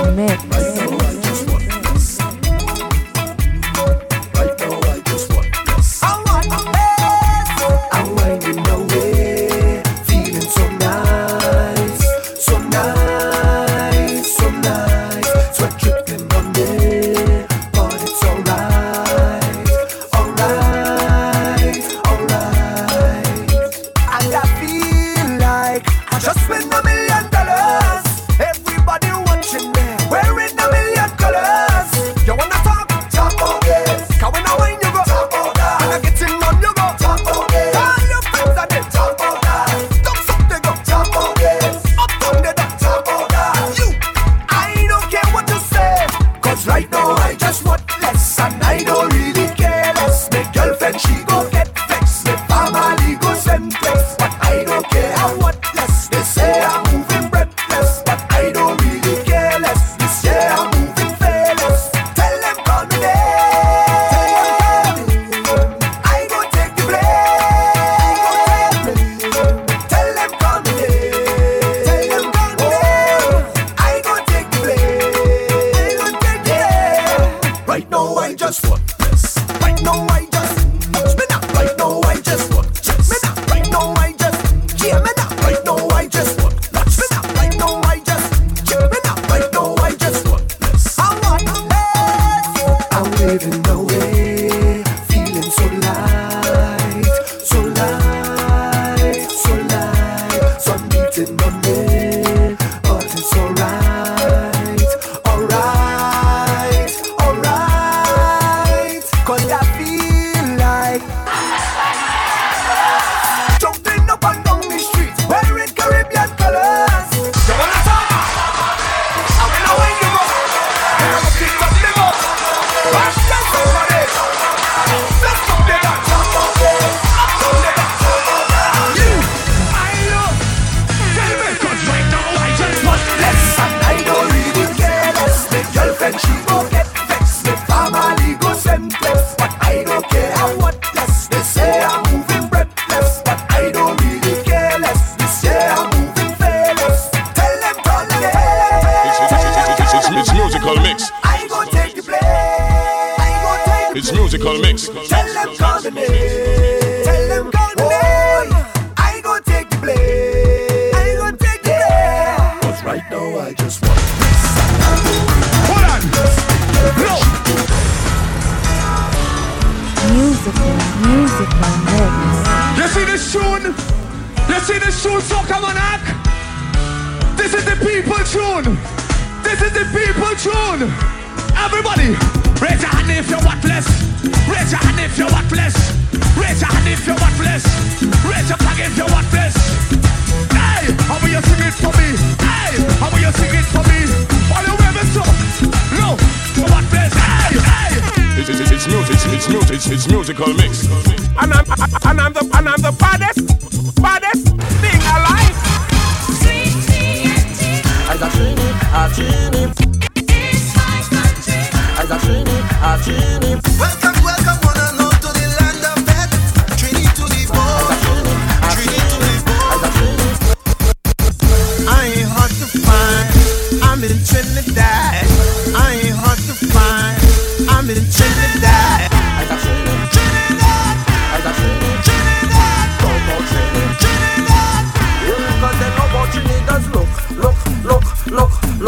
Amen. waving away.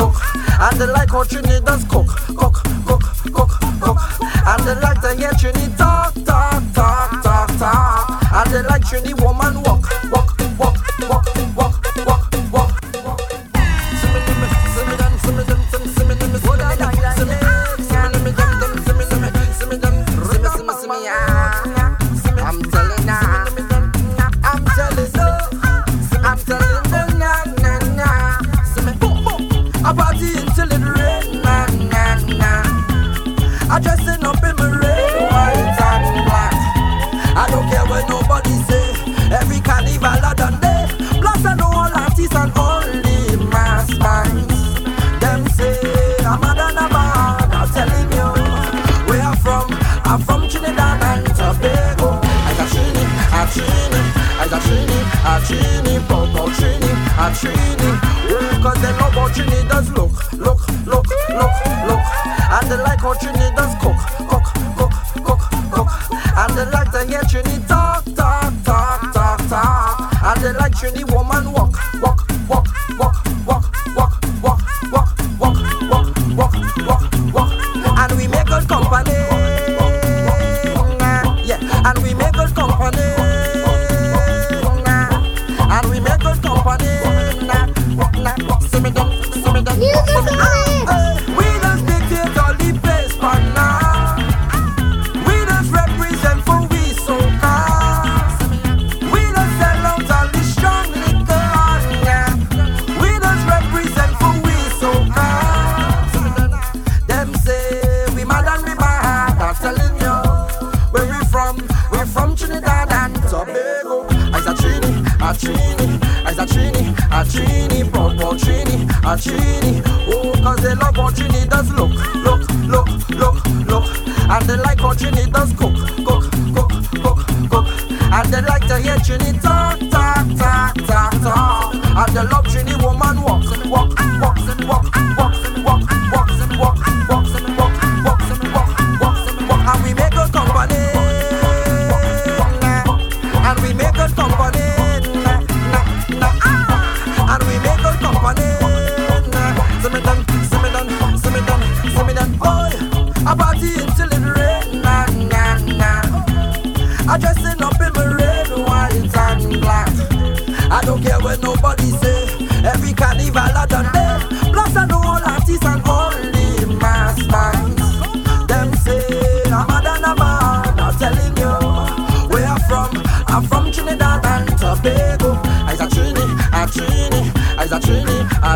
look. And they like how Trinidad's cook, cook, cook, cook, cook. And they like to hear Trinidad talk, talk, talk, talk, talk. And they like Trinidad woman walk.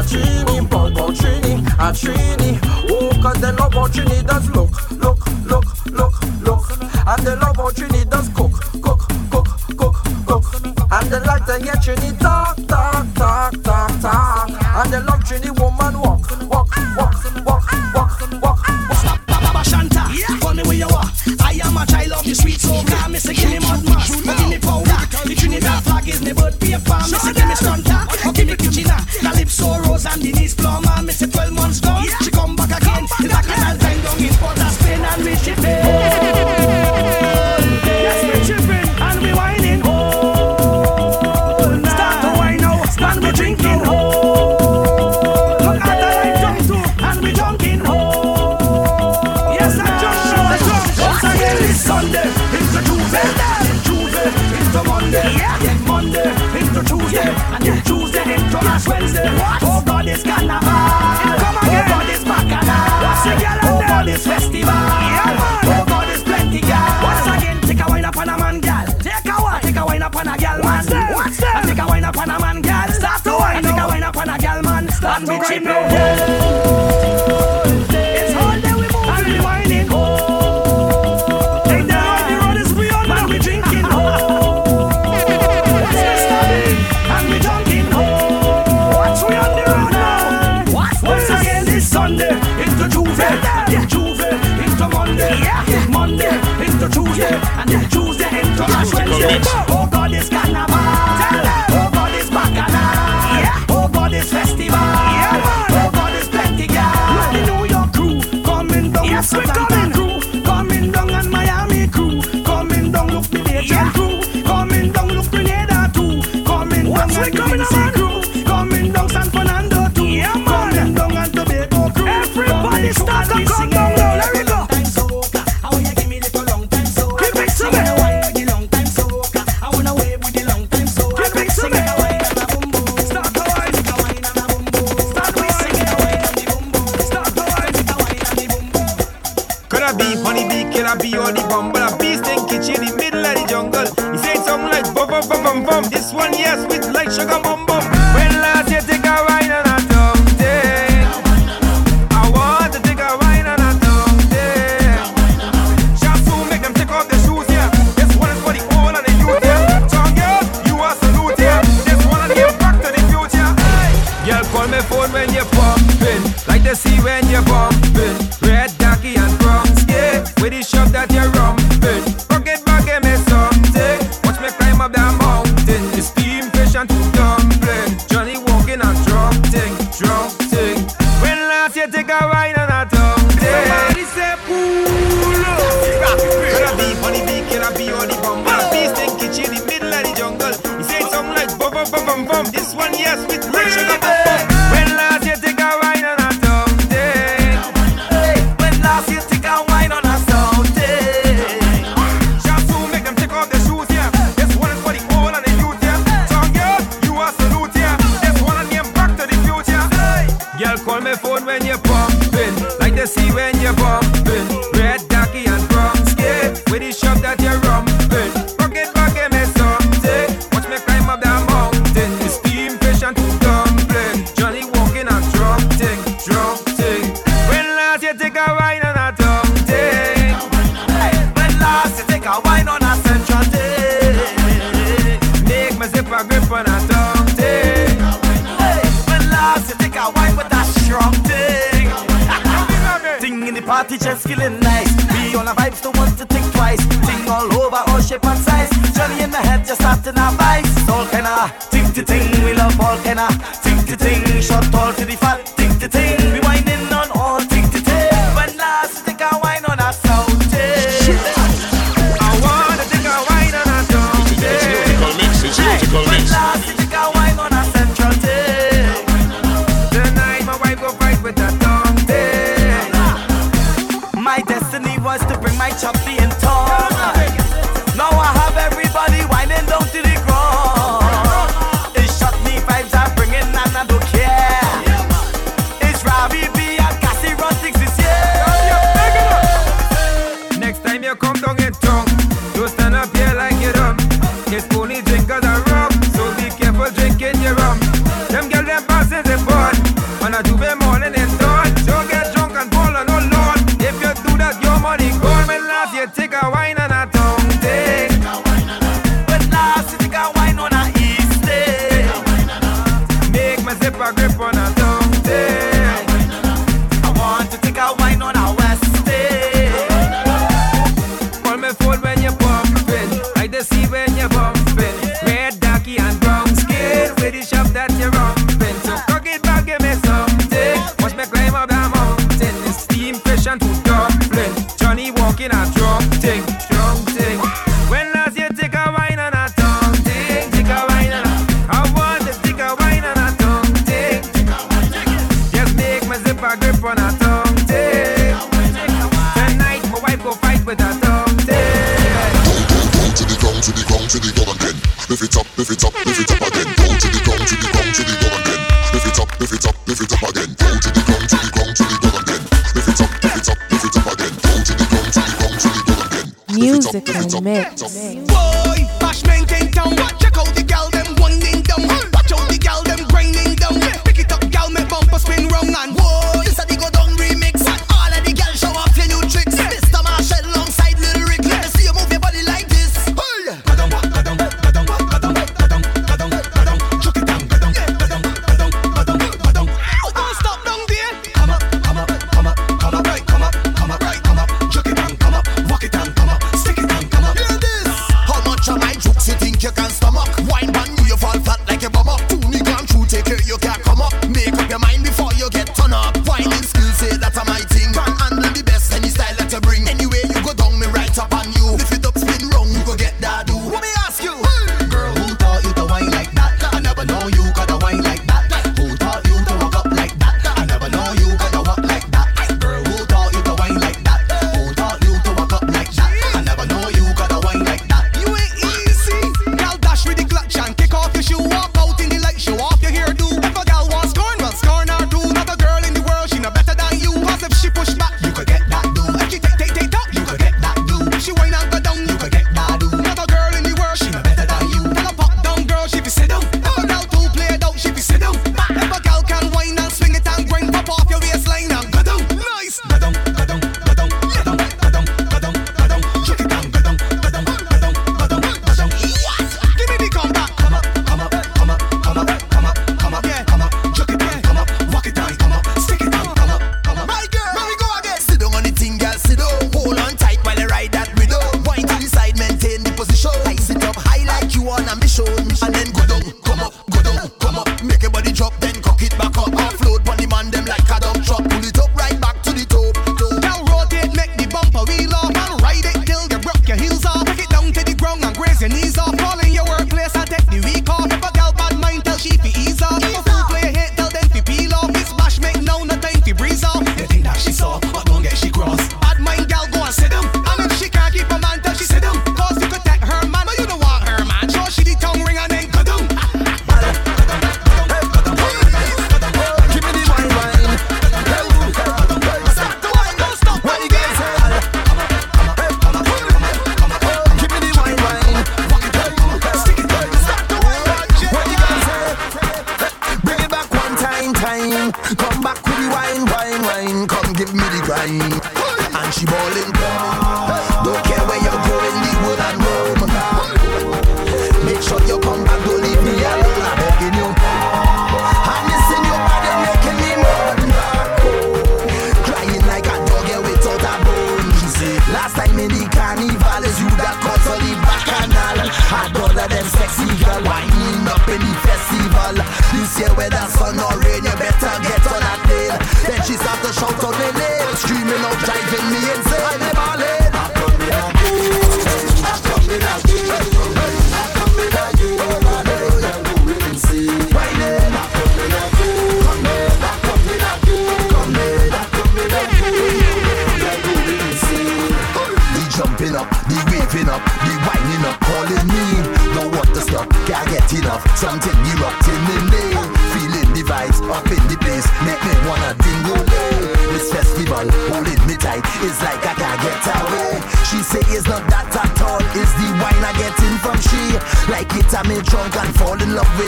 Trini, Bobo Trini, a Trini. Oh, cause they love on Trini, does look, look, look, look, look. And they love on Trini, Lift it up,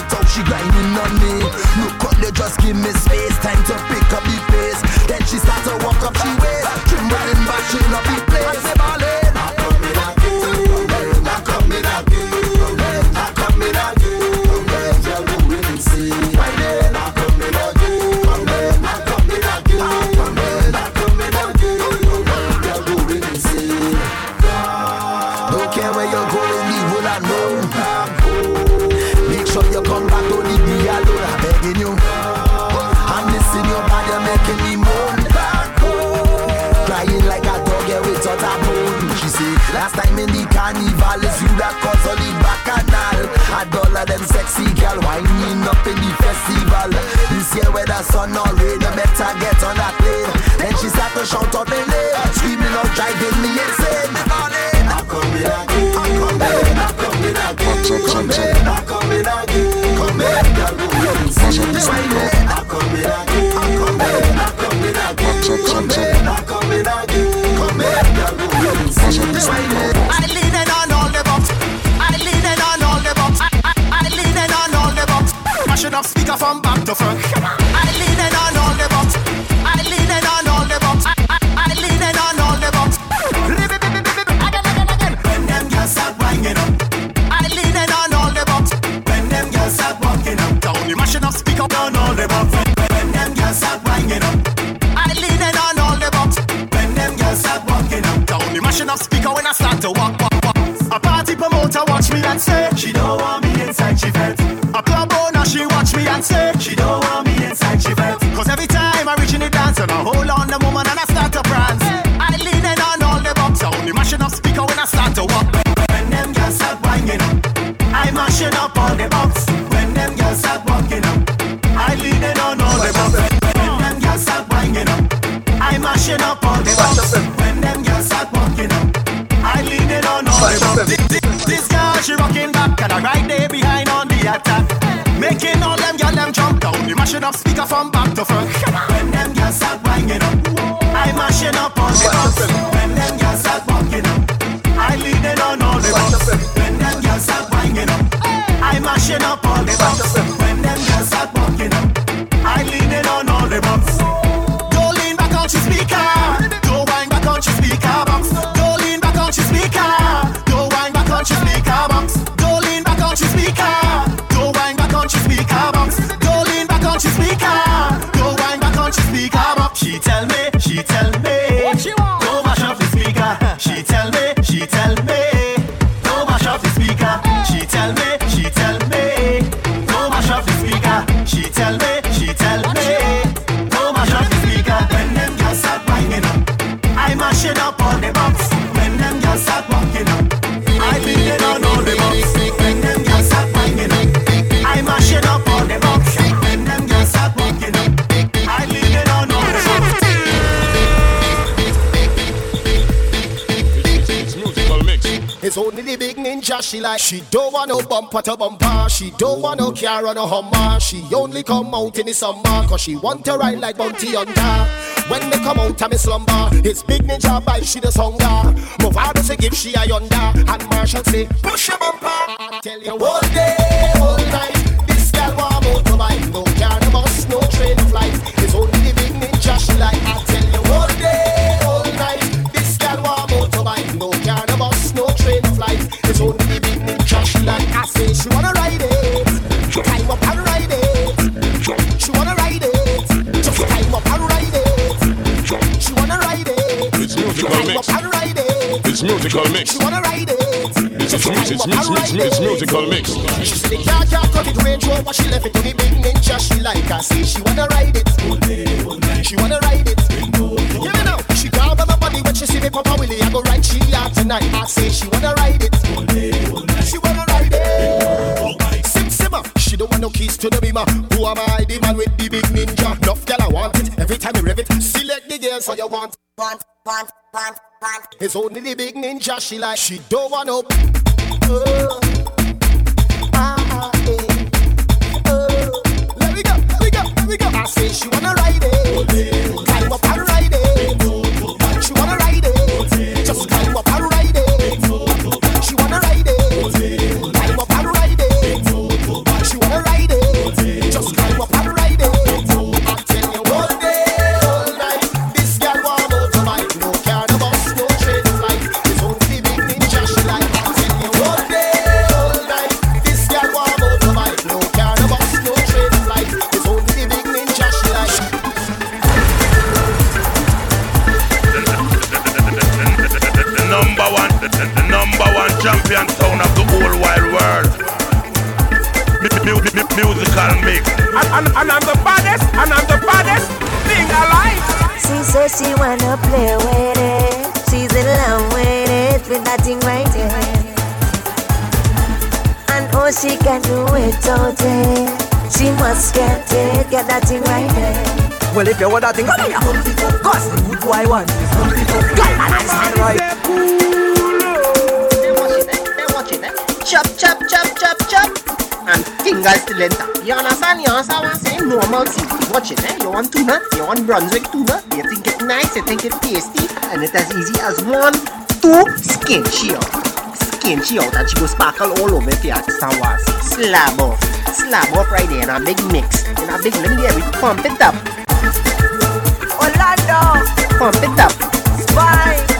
talk, she grinding on me. Look shout out them she like. She don't want no bumper to bumper. She don't want no car or no Hummer. She only come out in the summer. Cause she want to ride like Bounty Hunter. When they come out of me slumber, it's big ninja by she the hunger. My father say give she a yonder. And Marshall say, push your bumper. I tell you all day, all It's Just it's climb it's up it's and it's ride it's it. musical mix. She said the car can't cut it Range Rover She left it to the big ninja. She like I say she wanna ride it. She wanna ride it. Hear me now She call by my body when she see me Papa Willie I go ride she out tonight. I say she wanna ride it. She wanna ride it. Sim simmer uh, She don't want no keys to the beamer. Who am I? The man with the big ninja. Enough girl I want it. Every time you rev it Select the girl so you want Want, want, want, want It's only the big ninja She like She don't want no Oh. Ah, eh. Oh. Let me go, let me go, let me go. I say she wanna ride it. Climb up and ride it. She wanna ride it. Just climb up and ride it. Champion town of the whole wide world. Mu- mu- mu- musical mix. And, and, and I'm the baddest, and I'm the baddest thing alive. She says she wanna play with it. She's in love with it, with that thing right there. And oh, she can do it all day. She must get it, get that thing right there. Well, if you want that thing, come here. Cause the good boy want it. Girl, and I stand right. Chop, chop, chop, chop, chop. And fingers still intact. You understand? You understand what I'm saying? Normal thing. Watch it, eh? You want tuna? You want Brunswick tuna? You think it nice? You think it tasty? And it's as easy as one, two, skin she out. Skin she out and she go sparkle all over it. Yeah, sour. Slab off. Slab off right there in a big mix. In a big, let me hear it. Pump it up. Orlando, Pump it up. Spy,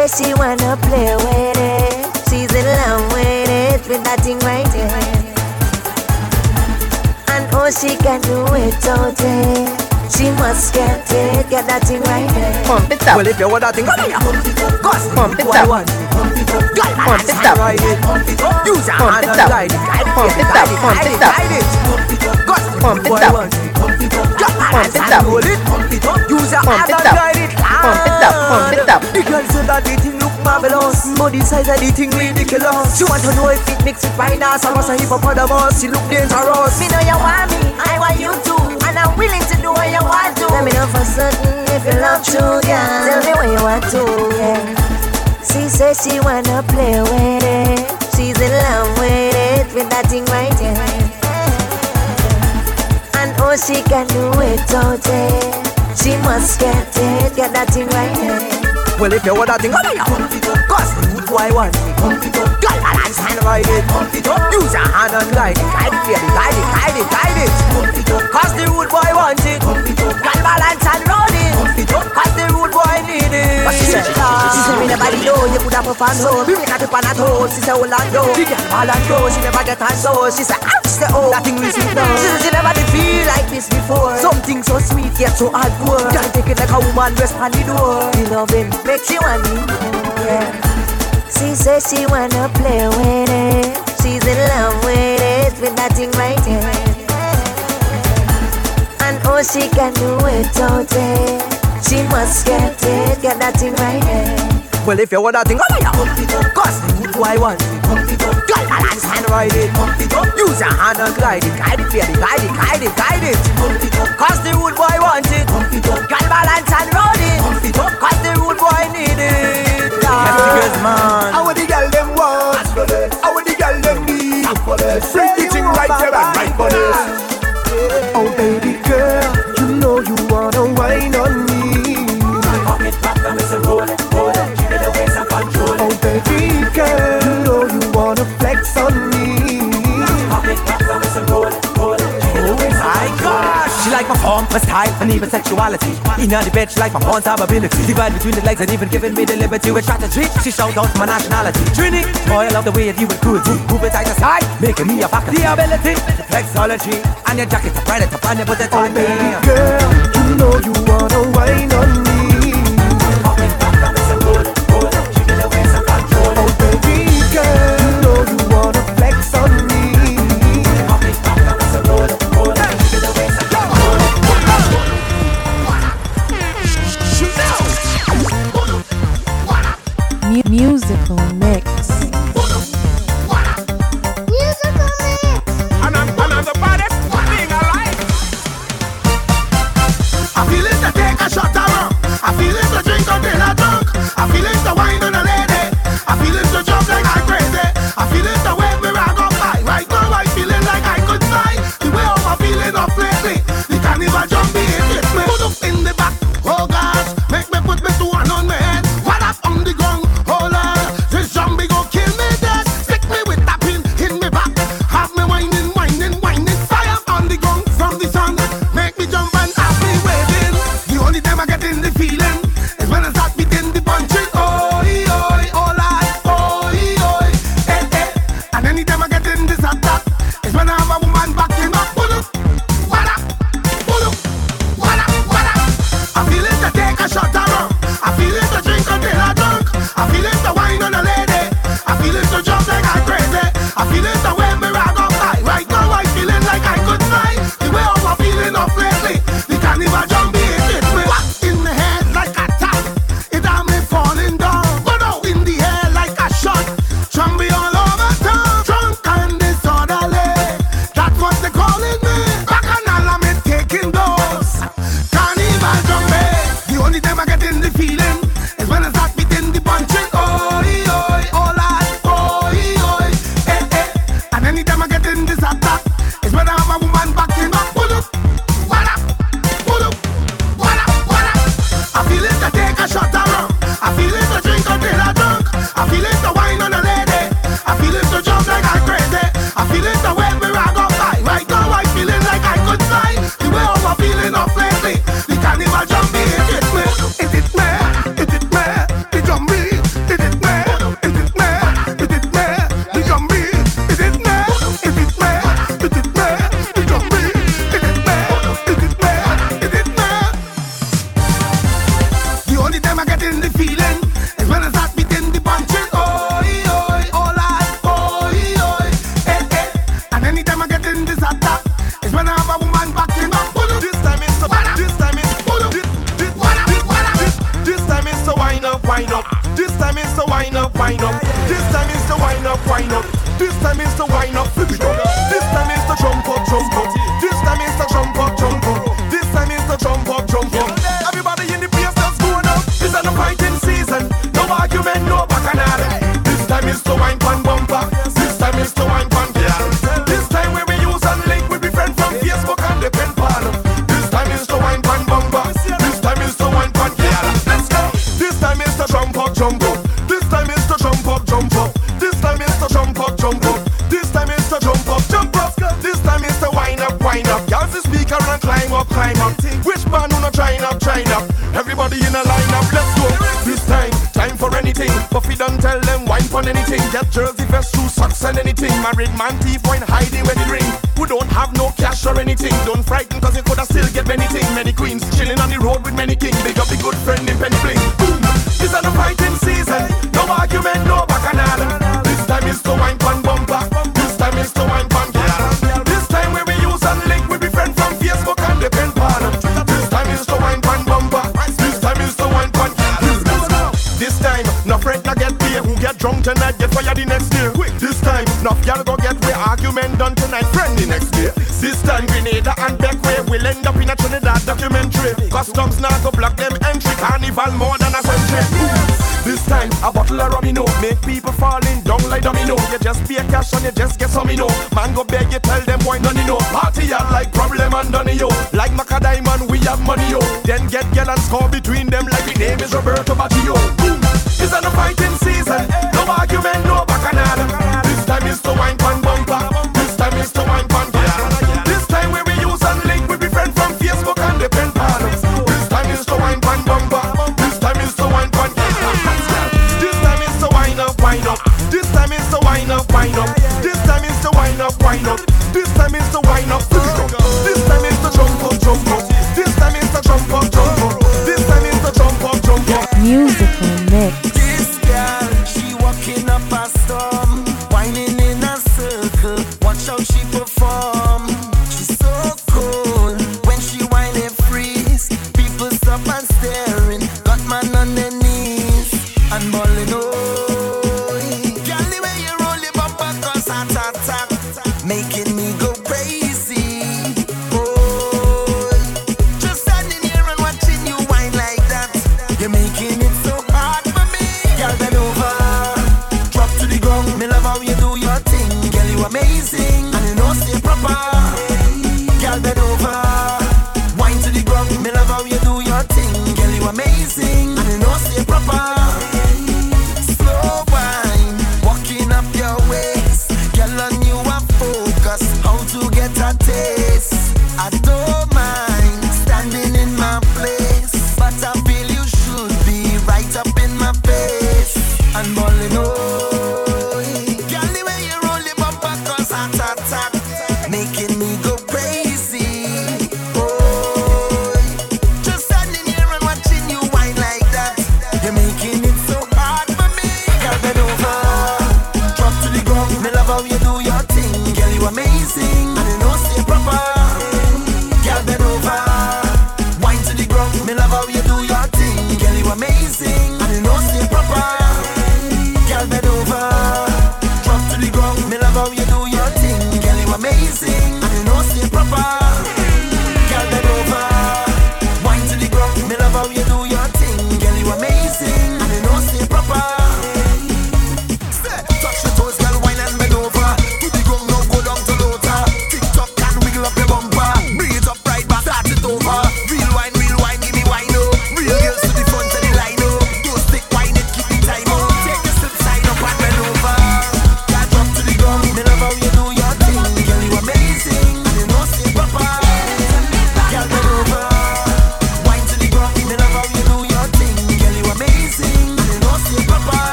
She she wanna play with it. She's in love with it, with that thing right there. And oh, she can do it totally. She must get it, get that thing right there. Pump it up. Well, if you want that thing, come here. Cause the Pump it up. want it. Girl, and I Pump it up. right it. Use your Pump hand it and up. guide it, guide it, Pump it guide up, it, pump it it, up. guide it. Cause the Pump it up. want it. Girl, and I Pump it up. hold it. Use your Pump hand it and up. guide it. Pump it up, pump it up. The look marvelous the size ridiculous She want to know if it mix with rhinoceros or hippopotamus She look dangerous Me know you want me, I want you too, and I'm willing to do what you want to. Let me know for certain if you love true, yeah. Tell me what you want to, yeah. She says she wanna play with it. She's in love with it, with that thing right there. And oh, she can do it totally. She must get it, get that thing right there. Well, if you want that thing, oh, come here. Cause the good boy want it. Girl, and I stand right it. Use your hand and guide it, guide it, baby, guide it, guide it, guide it. Cause the rude boy want it. Girl, balance and roll it. Cause the rude boy need it. What she said? She said, me never know you could have performed so. We make a trip on a toe. She said, Orlando. The girl ball and go. She never get on so. She said, she said, oh, that thing will sweet now. She said, she never did feel like this before. Something so sweet yet so hardcore. Girl, take it like a woman rest on the door. The loving makes you want me yeah. She says she wanna play with it. She's in love with it, with that thing right there. And oh, she can do it totally. She must get it, get that thing right there. Well, if you want that thing, come here. Cause the good boy want it. Girl, balance and ride it. Use your hand and glide it. Guide it, baby, guide it, guide it, guide it. Cause the rude boy want it. Girl, balance and roll it. Cause the rude boy need it. Yes, man. How the girl them want? How the girl them need? Form, for style, and even sexuality. In the bed, she like my born ability. Divide between the legs and even giving me the liberty with strategy. She shows off my nationality. Trini, boy, I love the way you you would cool. Move it tight to side, making me a fuck. The ability, the flexology, and your jacket a find it to find it, but it's on me. Girl, you know you wanna wine on me.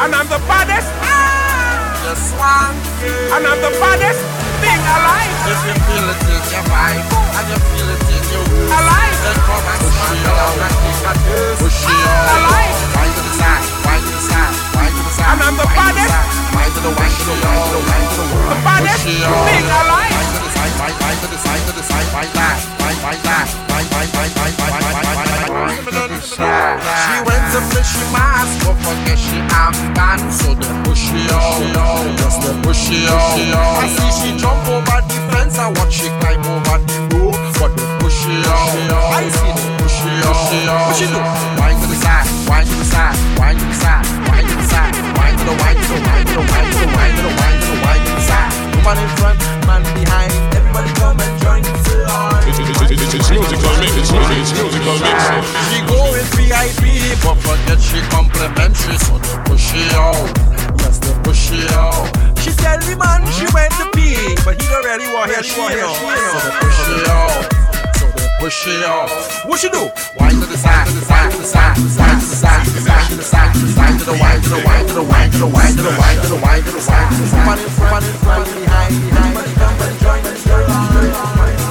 And I'm the baddest. You swan, And I'm the baddest thing alive. If you feel it in your vibe and you feel it in your waist, Alive. then come and swank along and take a taste. Push it out. Ah, alive. Wind to the side, wind to the side, wind to the side. And I'm the wind to baddest. side, Wind to the wind to the wind to the wind to the wind. The baddest Push it out. thing alive. She went to fishy mask, but forget she gun, so they push it out, just they push it out. I see she jump over the fence and watch she climb over the roof, but they push it out. I see they push it out. What she do? Wind to the side, wind to the side, wind to the side, wind to the side, wind to the wind to the wind to the wind to the wind to the wind side. In front, man behind. Everybody come and join the line. It's, it's, it's, it's, it's musical mix. It's, it's musical mix. She go in VIP, but forget she complimentary, so they push it out. Yes, they push it out. She tell the man she went to pee, but he already want here, she know. So they push it out. So they push it out. What she do? Wind to the side, to the side, to the side, to the side, to the side, to the side, to the side, to the side, to the wind, to the wind, to the wind, to the wind, to the wind, to the wind, to the side, to the side. Woman in front, in front, behind, behind. Everybody come and join the story. Wind to the wind, to the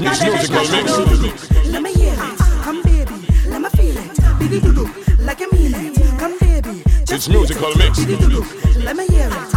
hey, It's- it's- it's kakalele, musical mix. Let me hear it. Come, baby. Let me feel it. Biddy doo doo. Like you mean it. Come, baby. It's musical mix. Biddy doo doo. Let me hear it.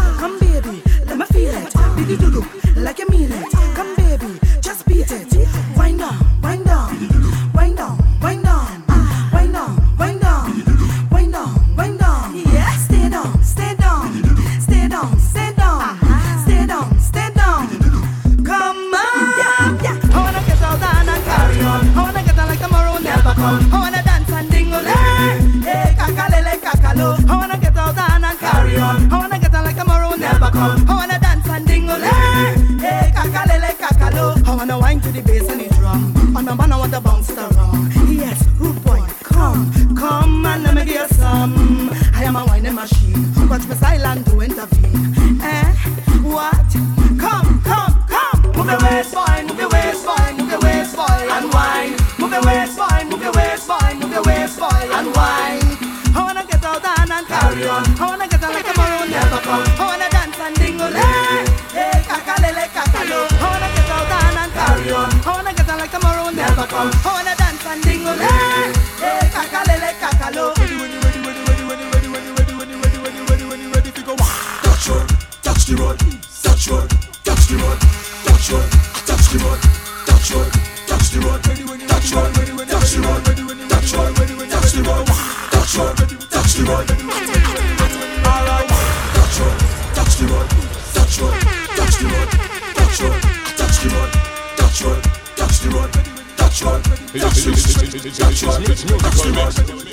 Touch road, touch the road, touch road, touch the road, touch road, touch the road, touch road,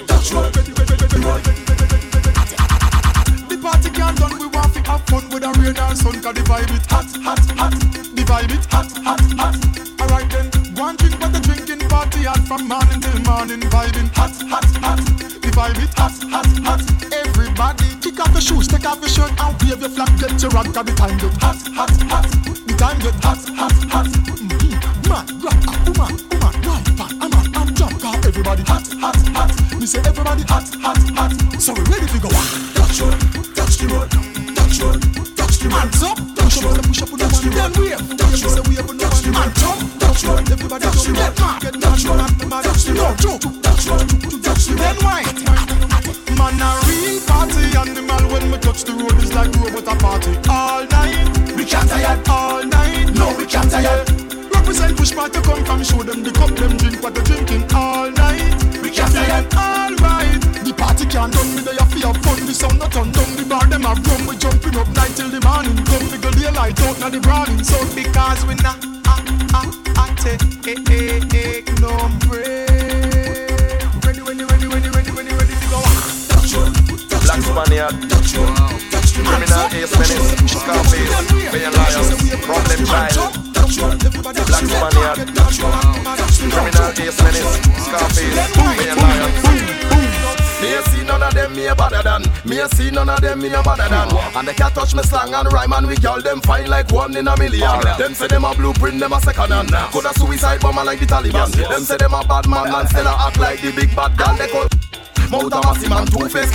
touch road, touch road, The party can't done, we want to have fun with a rain and sun Cause the vibe it hot, hot, hot. The vibe it hot, hot, hot. Alright then, and drink what the drinking party hot From morning till morning, vibing hot, hot, hot. The vibe it hot, hot, hot. Everybody, kick off your shoes, take off your shirt And wave your flag, get your rock Cause the time get hot, hot, hot. The time get hot, hot, hot. Man, rock, woman, woman, right, back, I'm on, I'm jump Cause everybody hot, hot, hot. We say everybody hot, hot, hot. So we ready to go. Touch road, touch the road, touch road, touch the road. Hands up, push up, push up on the one, then wave. Touch Say road, wave on the one, hands up, touch road, everybody touch the road, get mad, get mad, touch road, mad, touch the no road, touch road, touch the then road. wine. Party animal when we touch the road is like robot a party all night. We can't tire, all night. no, we can't tire. Represent push part to come from show them the cup them drink what they drinking all night. We can't tire, Alright, the party can't done me they have have fun. The sound not turn down, the bar them have rum. We jumping up night till the morning. Come figure the light out now the browning. So because we not ah ah ah take touch Spaniard, touch touch. Criminal Ace Menace, Scarface, Million Lions, Problem Child, Touch road, Black Spaniard, Criminal Ace Menace, Scarface, Million Lions. Me a see none of them me a better than. Me a see none of them me a better than. And they can't touch me slang and rhyme and we call them fine like one in a million. Them say them a blueprint, them a second hand. Coulda suicide bomber like the Taliban. Them say them a bad man and still a act like the big bad gal. They call Mouth a massive man two face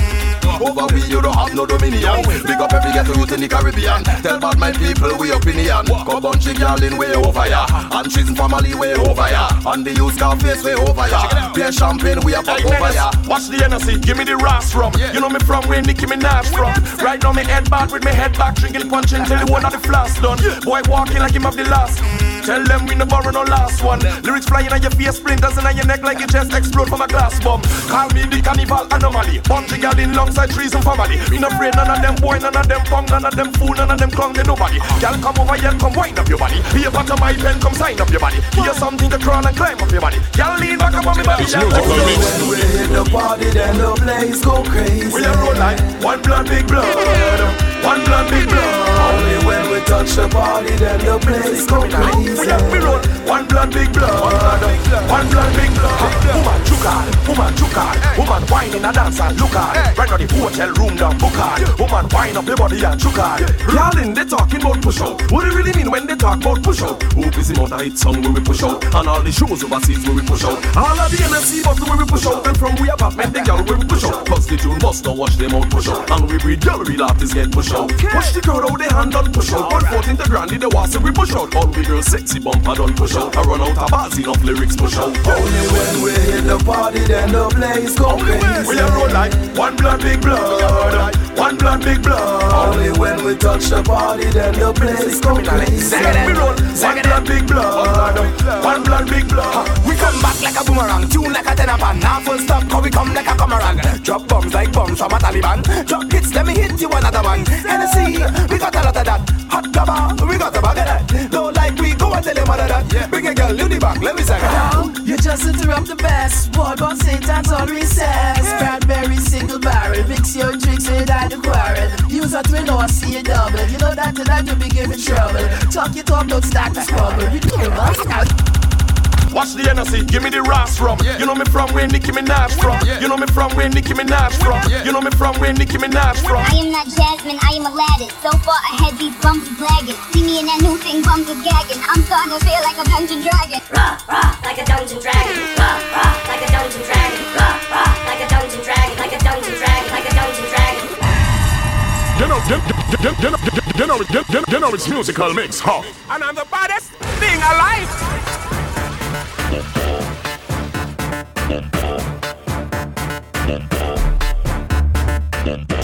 Over we you don't have no dominion. Big up every ghetto youth in the Caribbean. Tell bad my people we opinion. Come bunchy girl in way over ya, and she's family way over ya, and the youth car face way over ya. Beer champagne we a pop over ya. Watch the energy, give me the ras from. You know me from where Nicki Minaj from. Right now me head bad with me head back, drinking punch until the one of the flask done. Boy walking like him have the last. Tell them we no borrow no last one. Lyrics flying on your face, splinters in your neck like your chest explode from a glass bomb. Call me the carnival anomaly. Bunch of gal in alongside trees and family. Me no afraid none of them boy, none of them punk, none of them fool, none of them clown, they nobody. Gal come over here, come wind up your body. Here back to my pen, come sign up your body. Here's something to crawl and climb up your body. Gal lean back up on me body. It's musical mix. When we hit the party, then the place go crazy. We a roll like one blood, big blood. One blood, big blood. Only when we touch the party, then the place go crazy. We a we roll one blood, big blood. One blood, big blood. Woman juke hard, woman juke hard. Woman wine in a dance and look hard. Right now the hotel room down book hard. Woman wine up the body and juke hard. Y'all in they talking about push out. What do you really mean when they talk about push out? Who busy mouth a hit song when we push out? And all the shows overseas when we push out. All of the NSC button when we push out. And from we apartment the girl when we push out. Cause the tune must not watch them out push out. And we breed girl real artists get push out. Push the crowd out they hand on push out. One fourth into grandy the was we push out. All we girls sexy bumper done push out. I run out of bars enough lyrics push out. Only when we hit the party, then the place go crazy. We a roll like one blood, big blood. One blood, big blood. Only when we touch the party, then the place go crazy. We roll one blood, big blood. One blood, big blood. We come back like a boomerang, tune like a tenor pan. Now full stop, cause we come like a boomerang. Drop bombs like bombs from a Taliban. Drop hits, let me hit you another one. Hennessy, we got a lot of that. Hot cover, we got a bag of that. Don't like we go and tell them all of that. Bring a girl in the back, let me say Now, you just interrupt the best. Boy, but Satan's all recess. Cranberry single barrel. Mix your drinks without the quarrel. Use a twin or see a double. You know that tonight you'll be giving trouble. Talk it up, don't start to squabble. You know us. Watch the energy, give me the ras from. You know me from where Nicki Minaj from. You know me from where Nicki Minaj from. You know me from where Nicki Minaj from. I am not Jasmine, I am Aladdin. So far ahead, these bums is lagging. See me in that new thing, bums is gagging. I'm starting to feel like a dungeon dragon. Rah, rah, like a dungeon dragon. Rah, rah, like a dungeon dragon. Rah, rah, like a dungeon dragon. Like a dungeon dragon. Like a dungeon dragon. You know, you, you, you, you, know, you, know, you, you, you know it's musical mix, huh? And I'm the baddest thing alive. In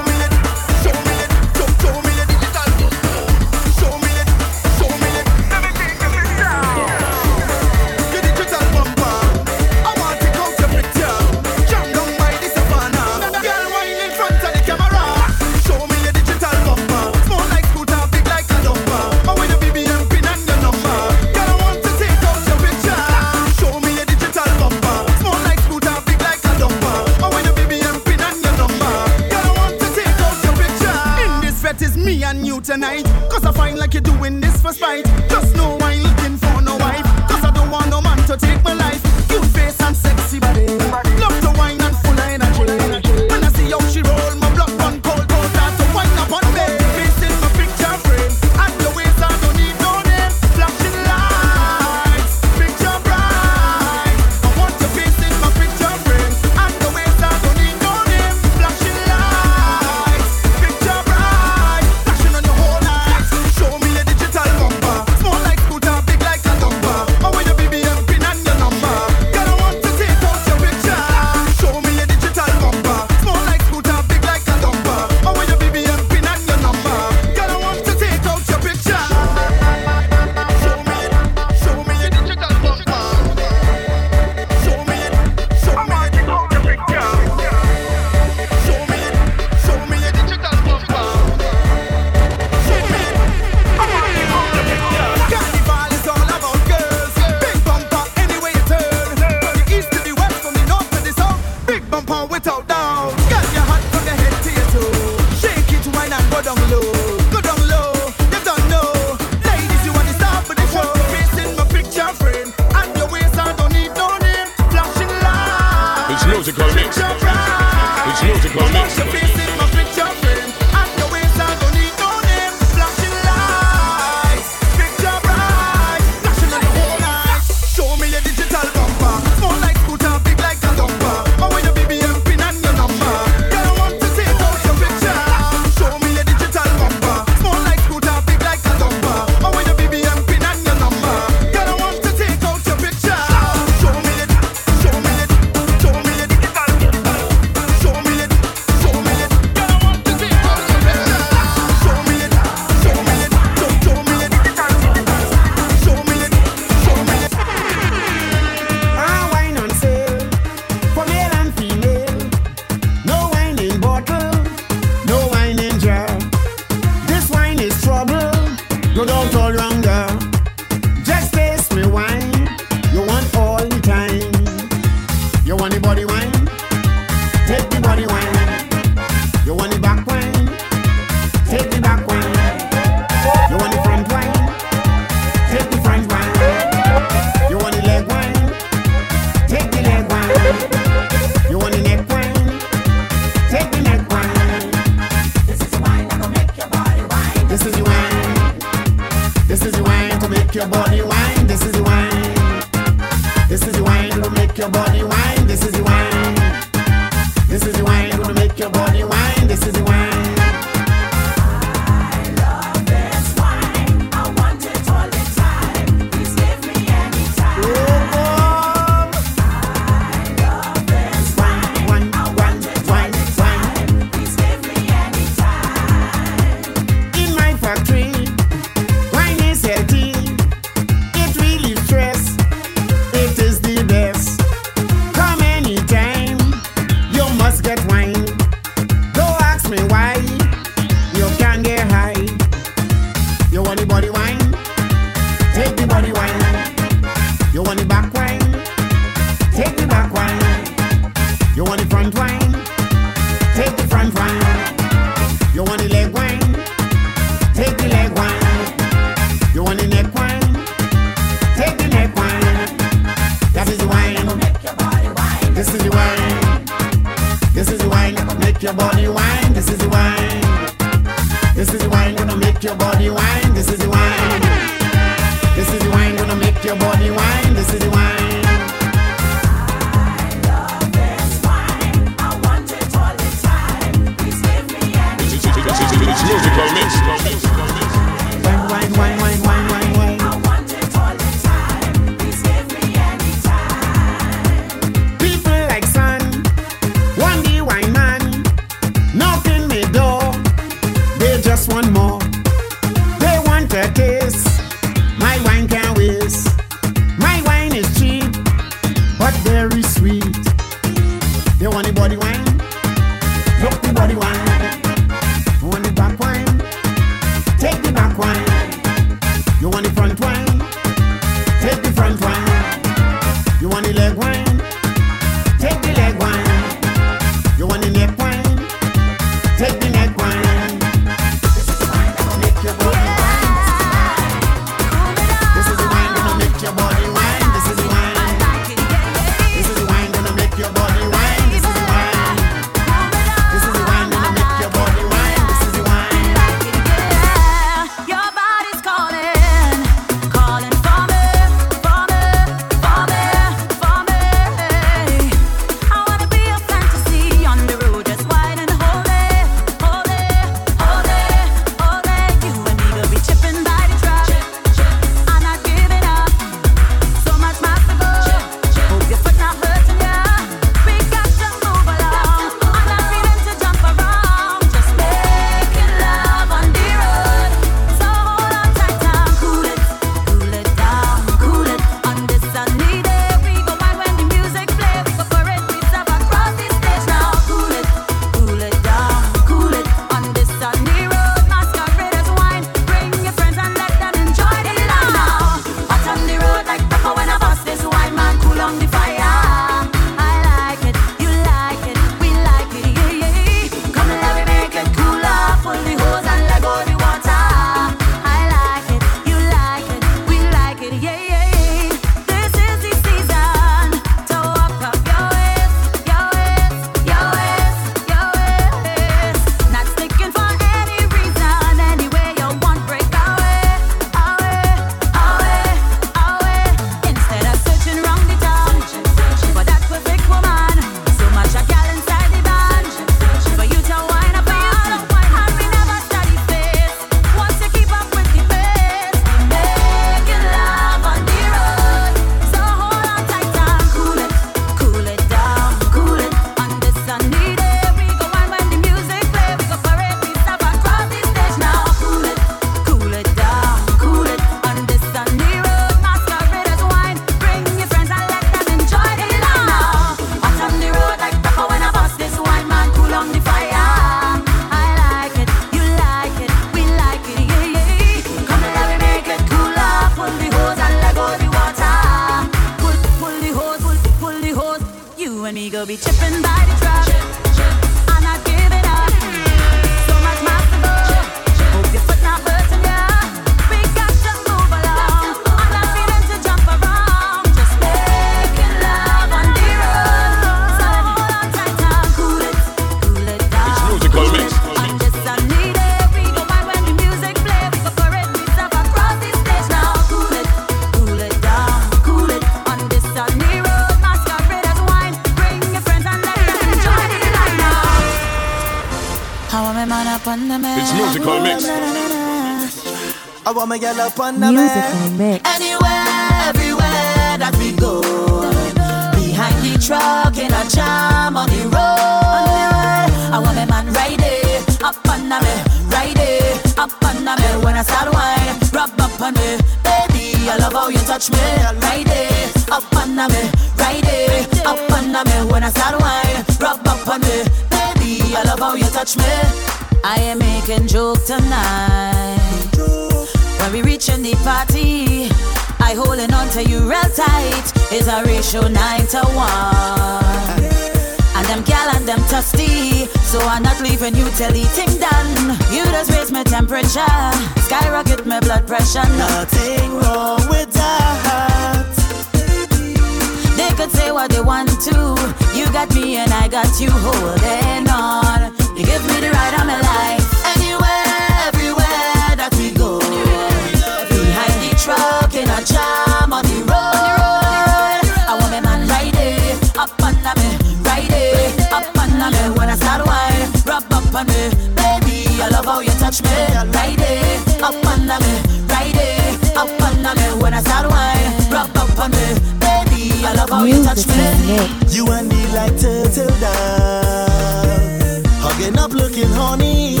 me, ride it up under me, ride it up under me. When I start wine, rub up on me, baby. I love how you touch me. You and me like turtle dove, hugging up, looking horny.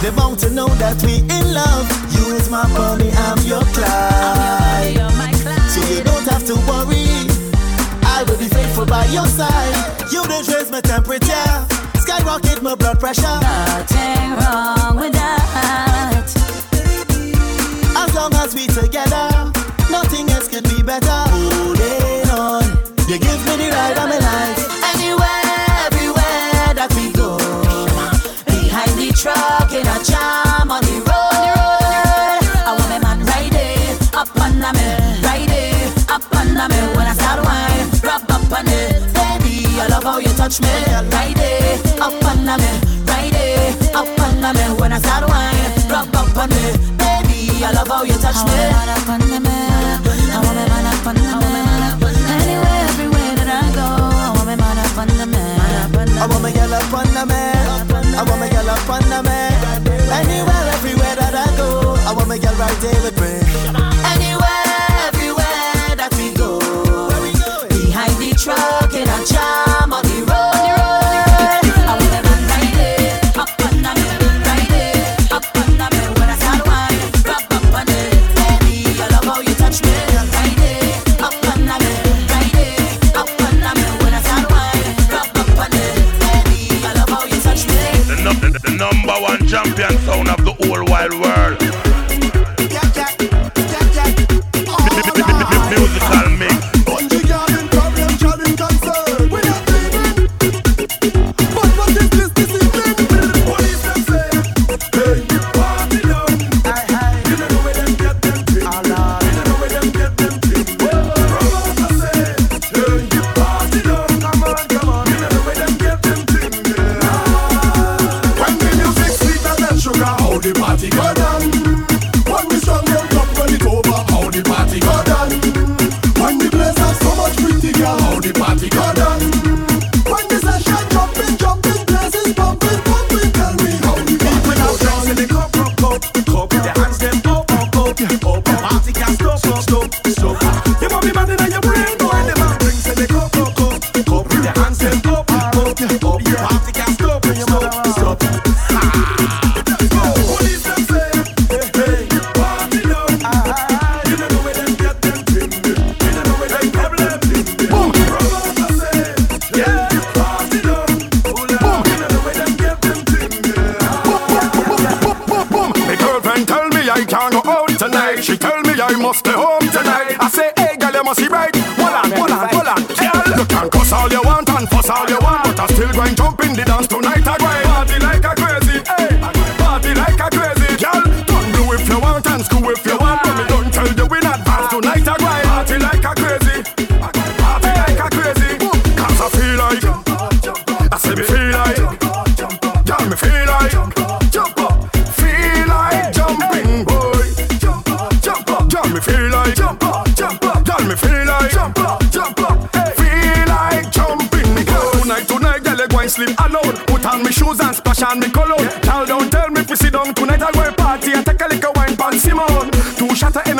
They want to know that we in love. You is my Bonnie, I'm your Clyde. So you don't have to worry. I will be faithful by your side. You raise my temperature skyrocket my blood pressure. Nothing wrong with that. touch me right up on me, right up on me. When I start whining, rub up on me, baby. I love how you touch me. I want up on me, I want me man up on me, anywhere, everywhere that I go, I want me man up on me. I want me girl up on me, I want me girl up on me. Anywhere, everywhere that I go, I want me girl with me. Anywhere, everywhere that we go, behind the truck in a jar. champion sound of the whole wild world. party go down? When the strong them cup when it over, how the party go down? When the place has so much pretty girl, how the party go down?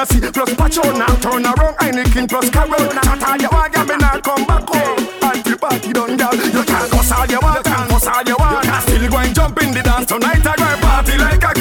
Hennessy plus Pachona. Turn around Heineken plus Carol. Chat all you want, ya me not come back home. Until party done, girl. You can't cuss all you want, you can't cuss all you want. You can still go and jump in the dance tonight. I go party like a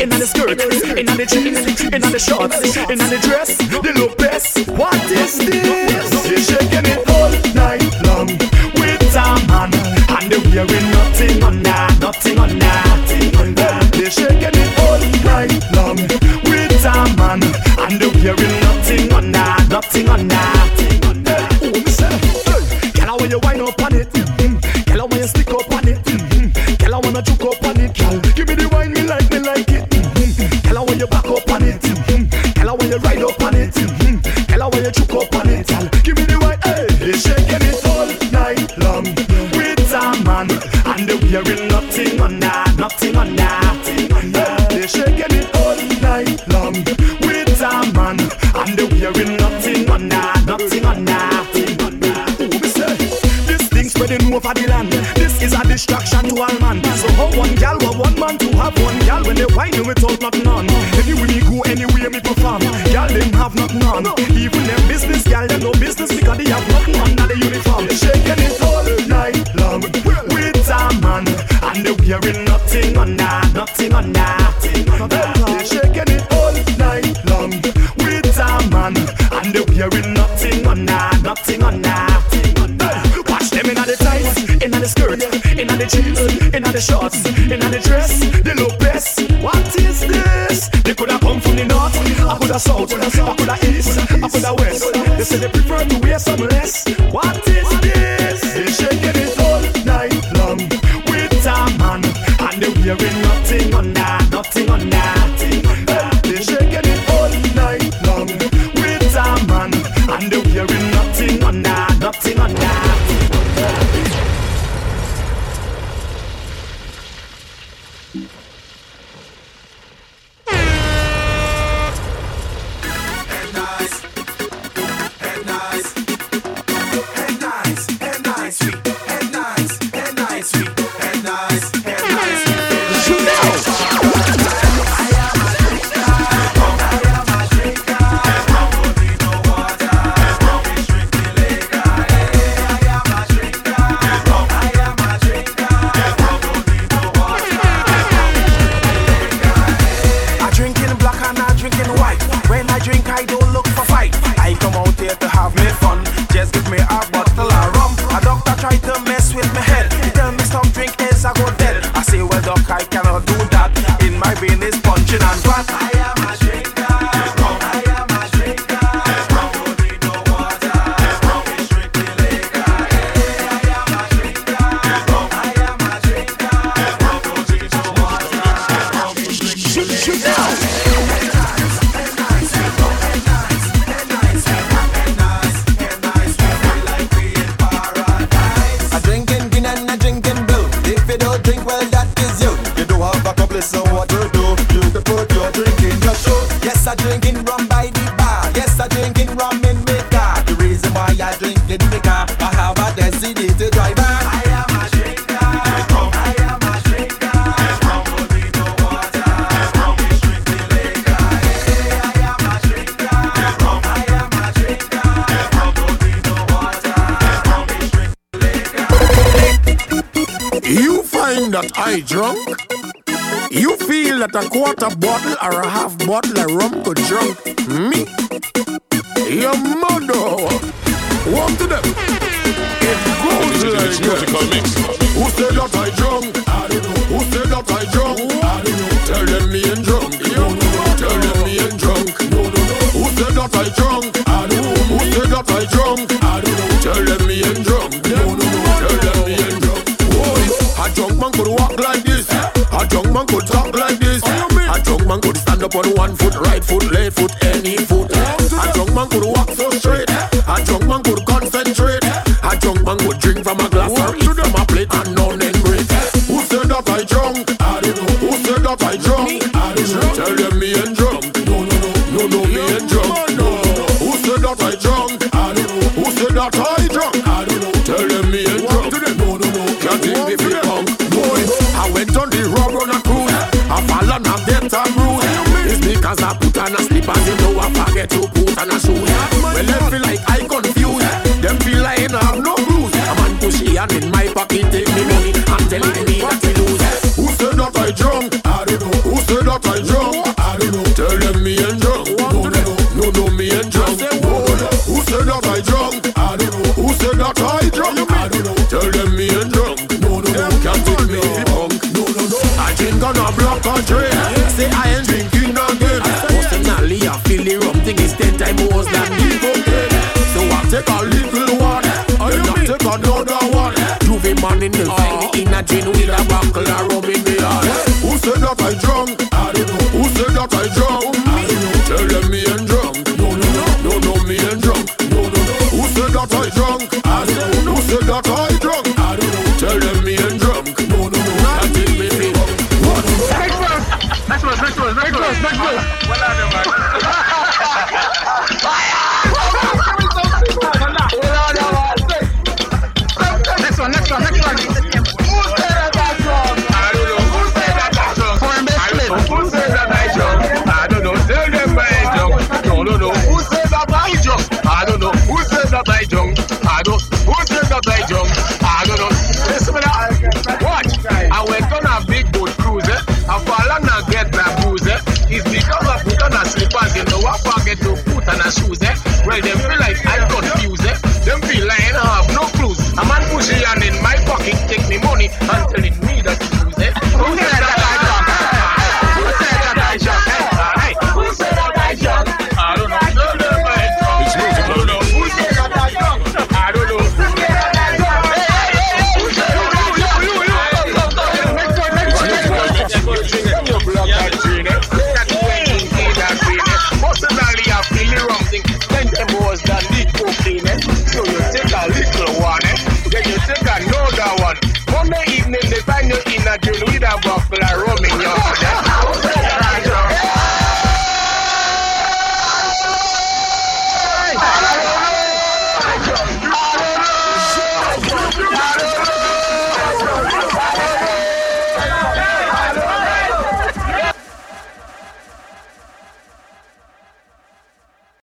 inna the skirt, inna the jeans, inna the shorts, inna the dress, the look best. What is this? She's shaking it all night long with a man, and they wearing nothing under, nothing under, nothing under. They shaking it all night long with a man, and they wearing nothing under, nothing under. without nothing on. Anyway, me go anywhere me perform. Y'all them have nothing on. Even them business, y'all them no business because they have nothing on the uniform. Shaking it all night long with a man, and they wearing nothing on that, nothing. They shaking it all night long with a man, and they wearing nothing on that, nothing on. Watch them in the tights, in the skirt, in the jeans, the shorts. coulda south, I coulda east, I coulda west. They say they prefer to wear some less. What? pocket, take me money. I'm telling me not to lose. Who said that I drunk? I don't know. Who said that I drunk? I don't know. Tell them me and drunk. No, no, no, no, no, me and drunk. Who said that I drunk? I don't know. Who said that I drunk? I don't know. Tell them me and drunk. No, no, no, can't take me drunk. No, no, no. I drink on a block country. Say I in the sign in a gin with a buckle and rub it behind. Who said that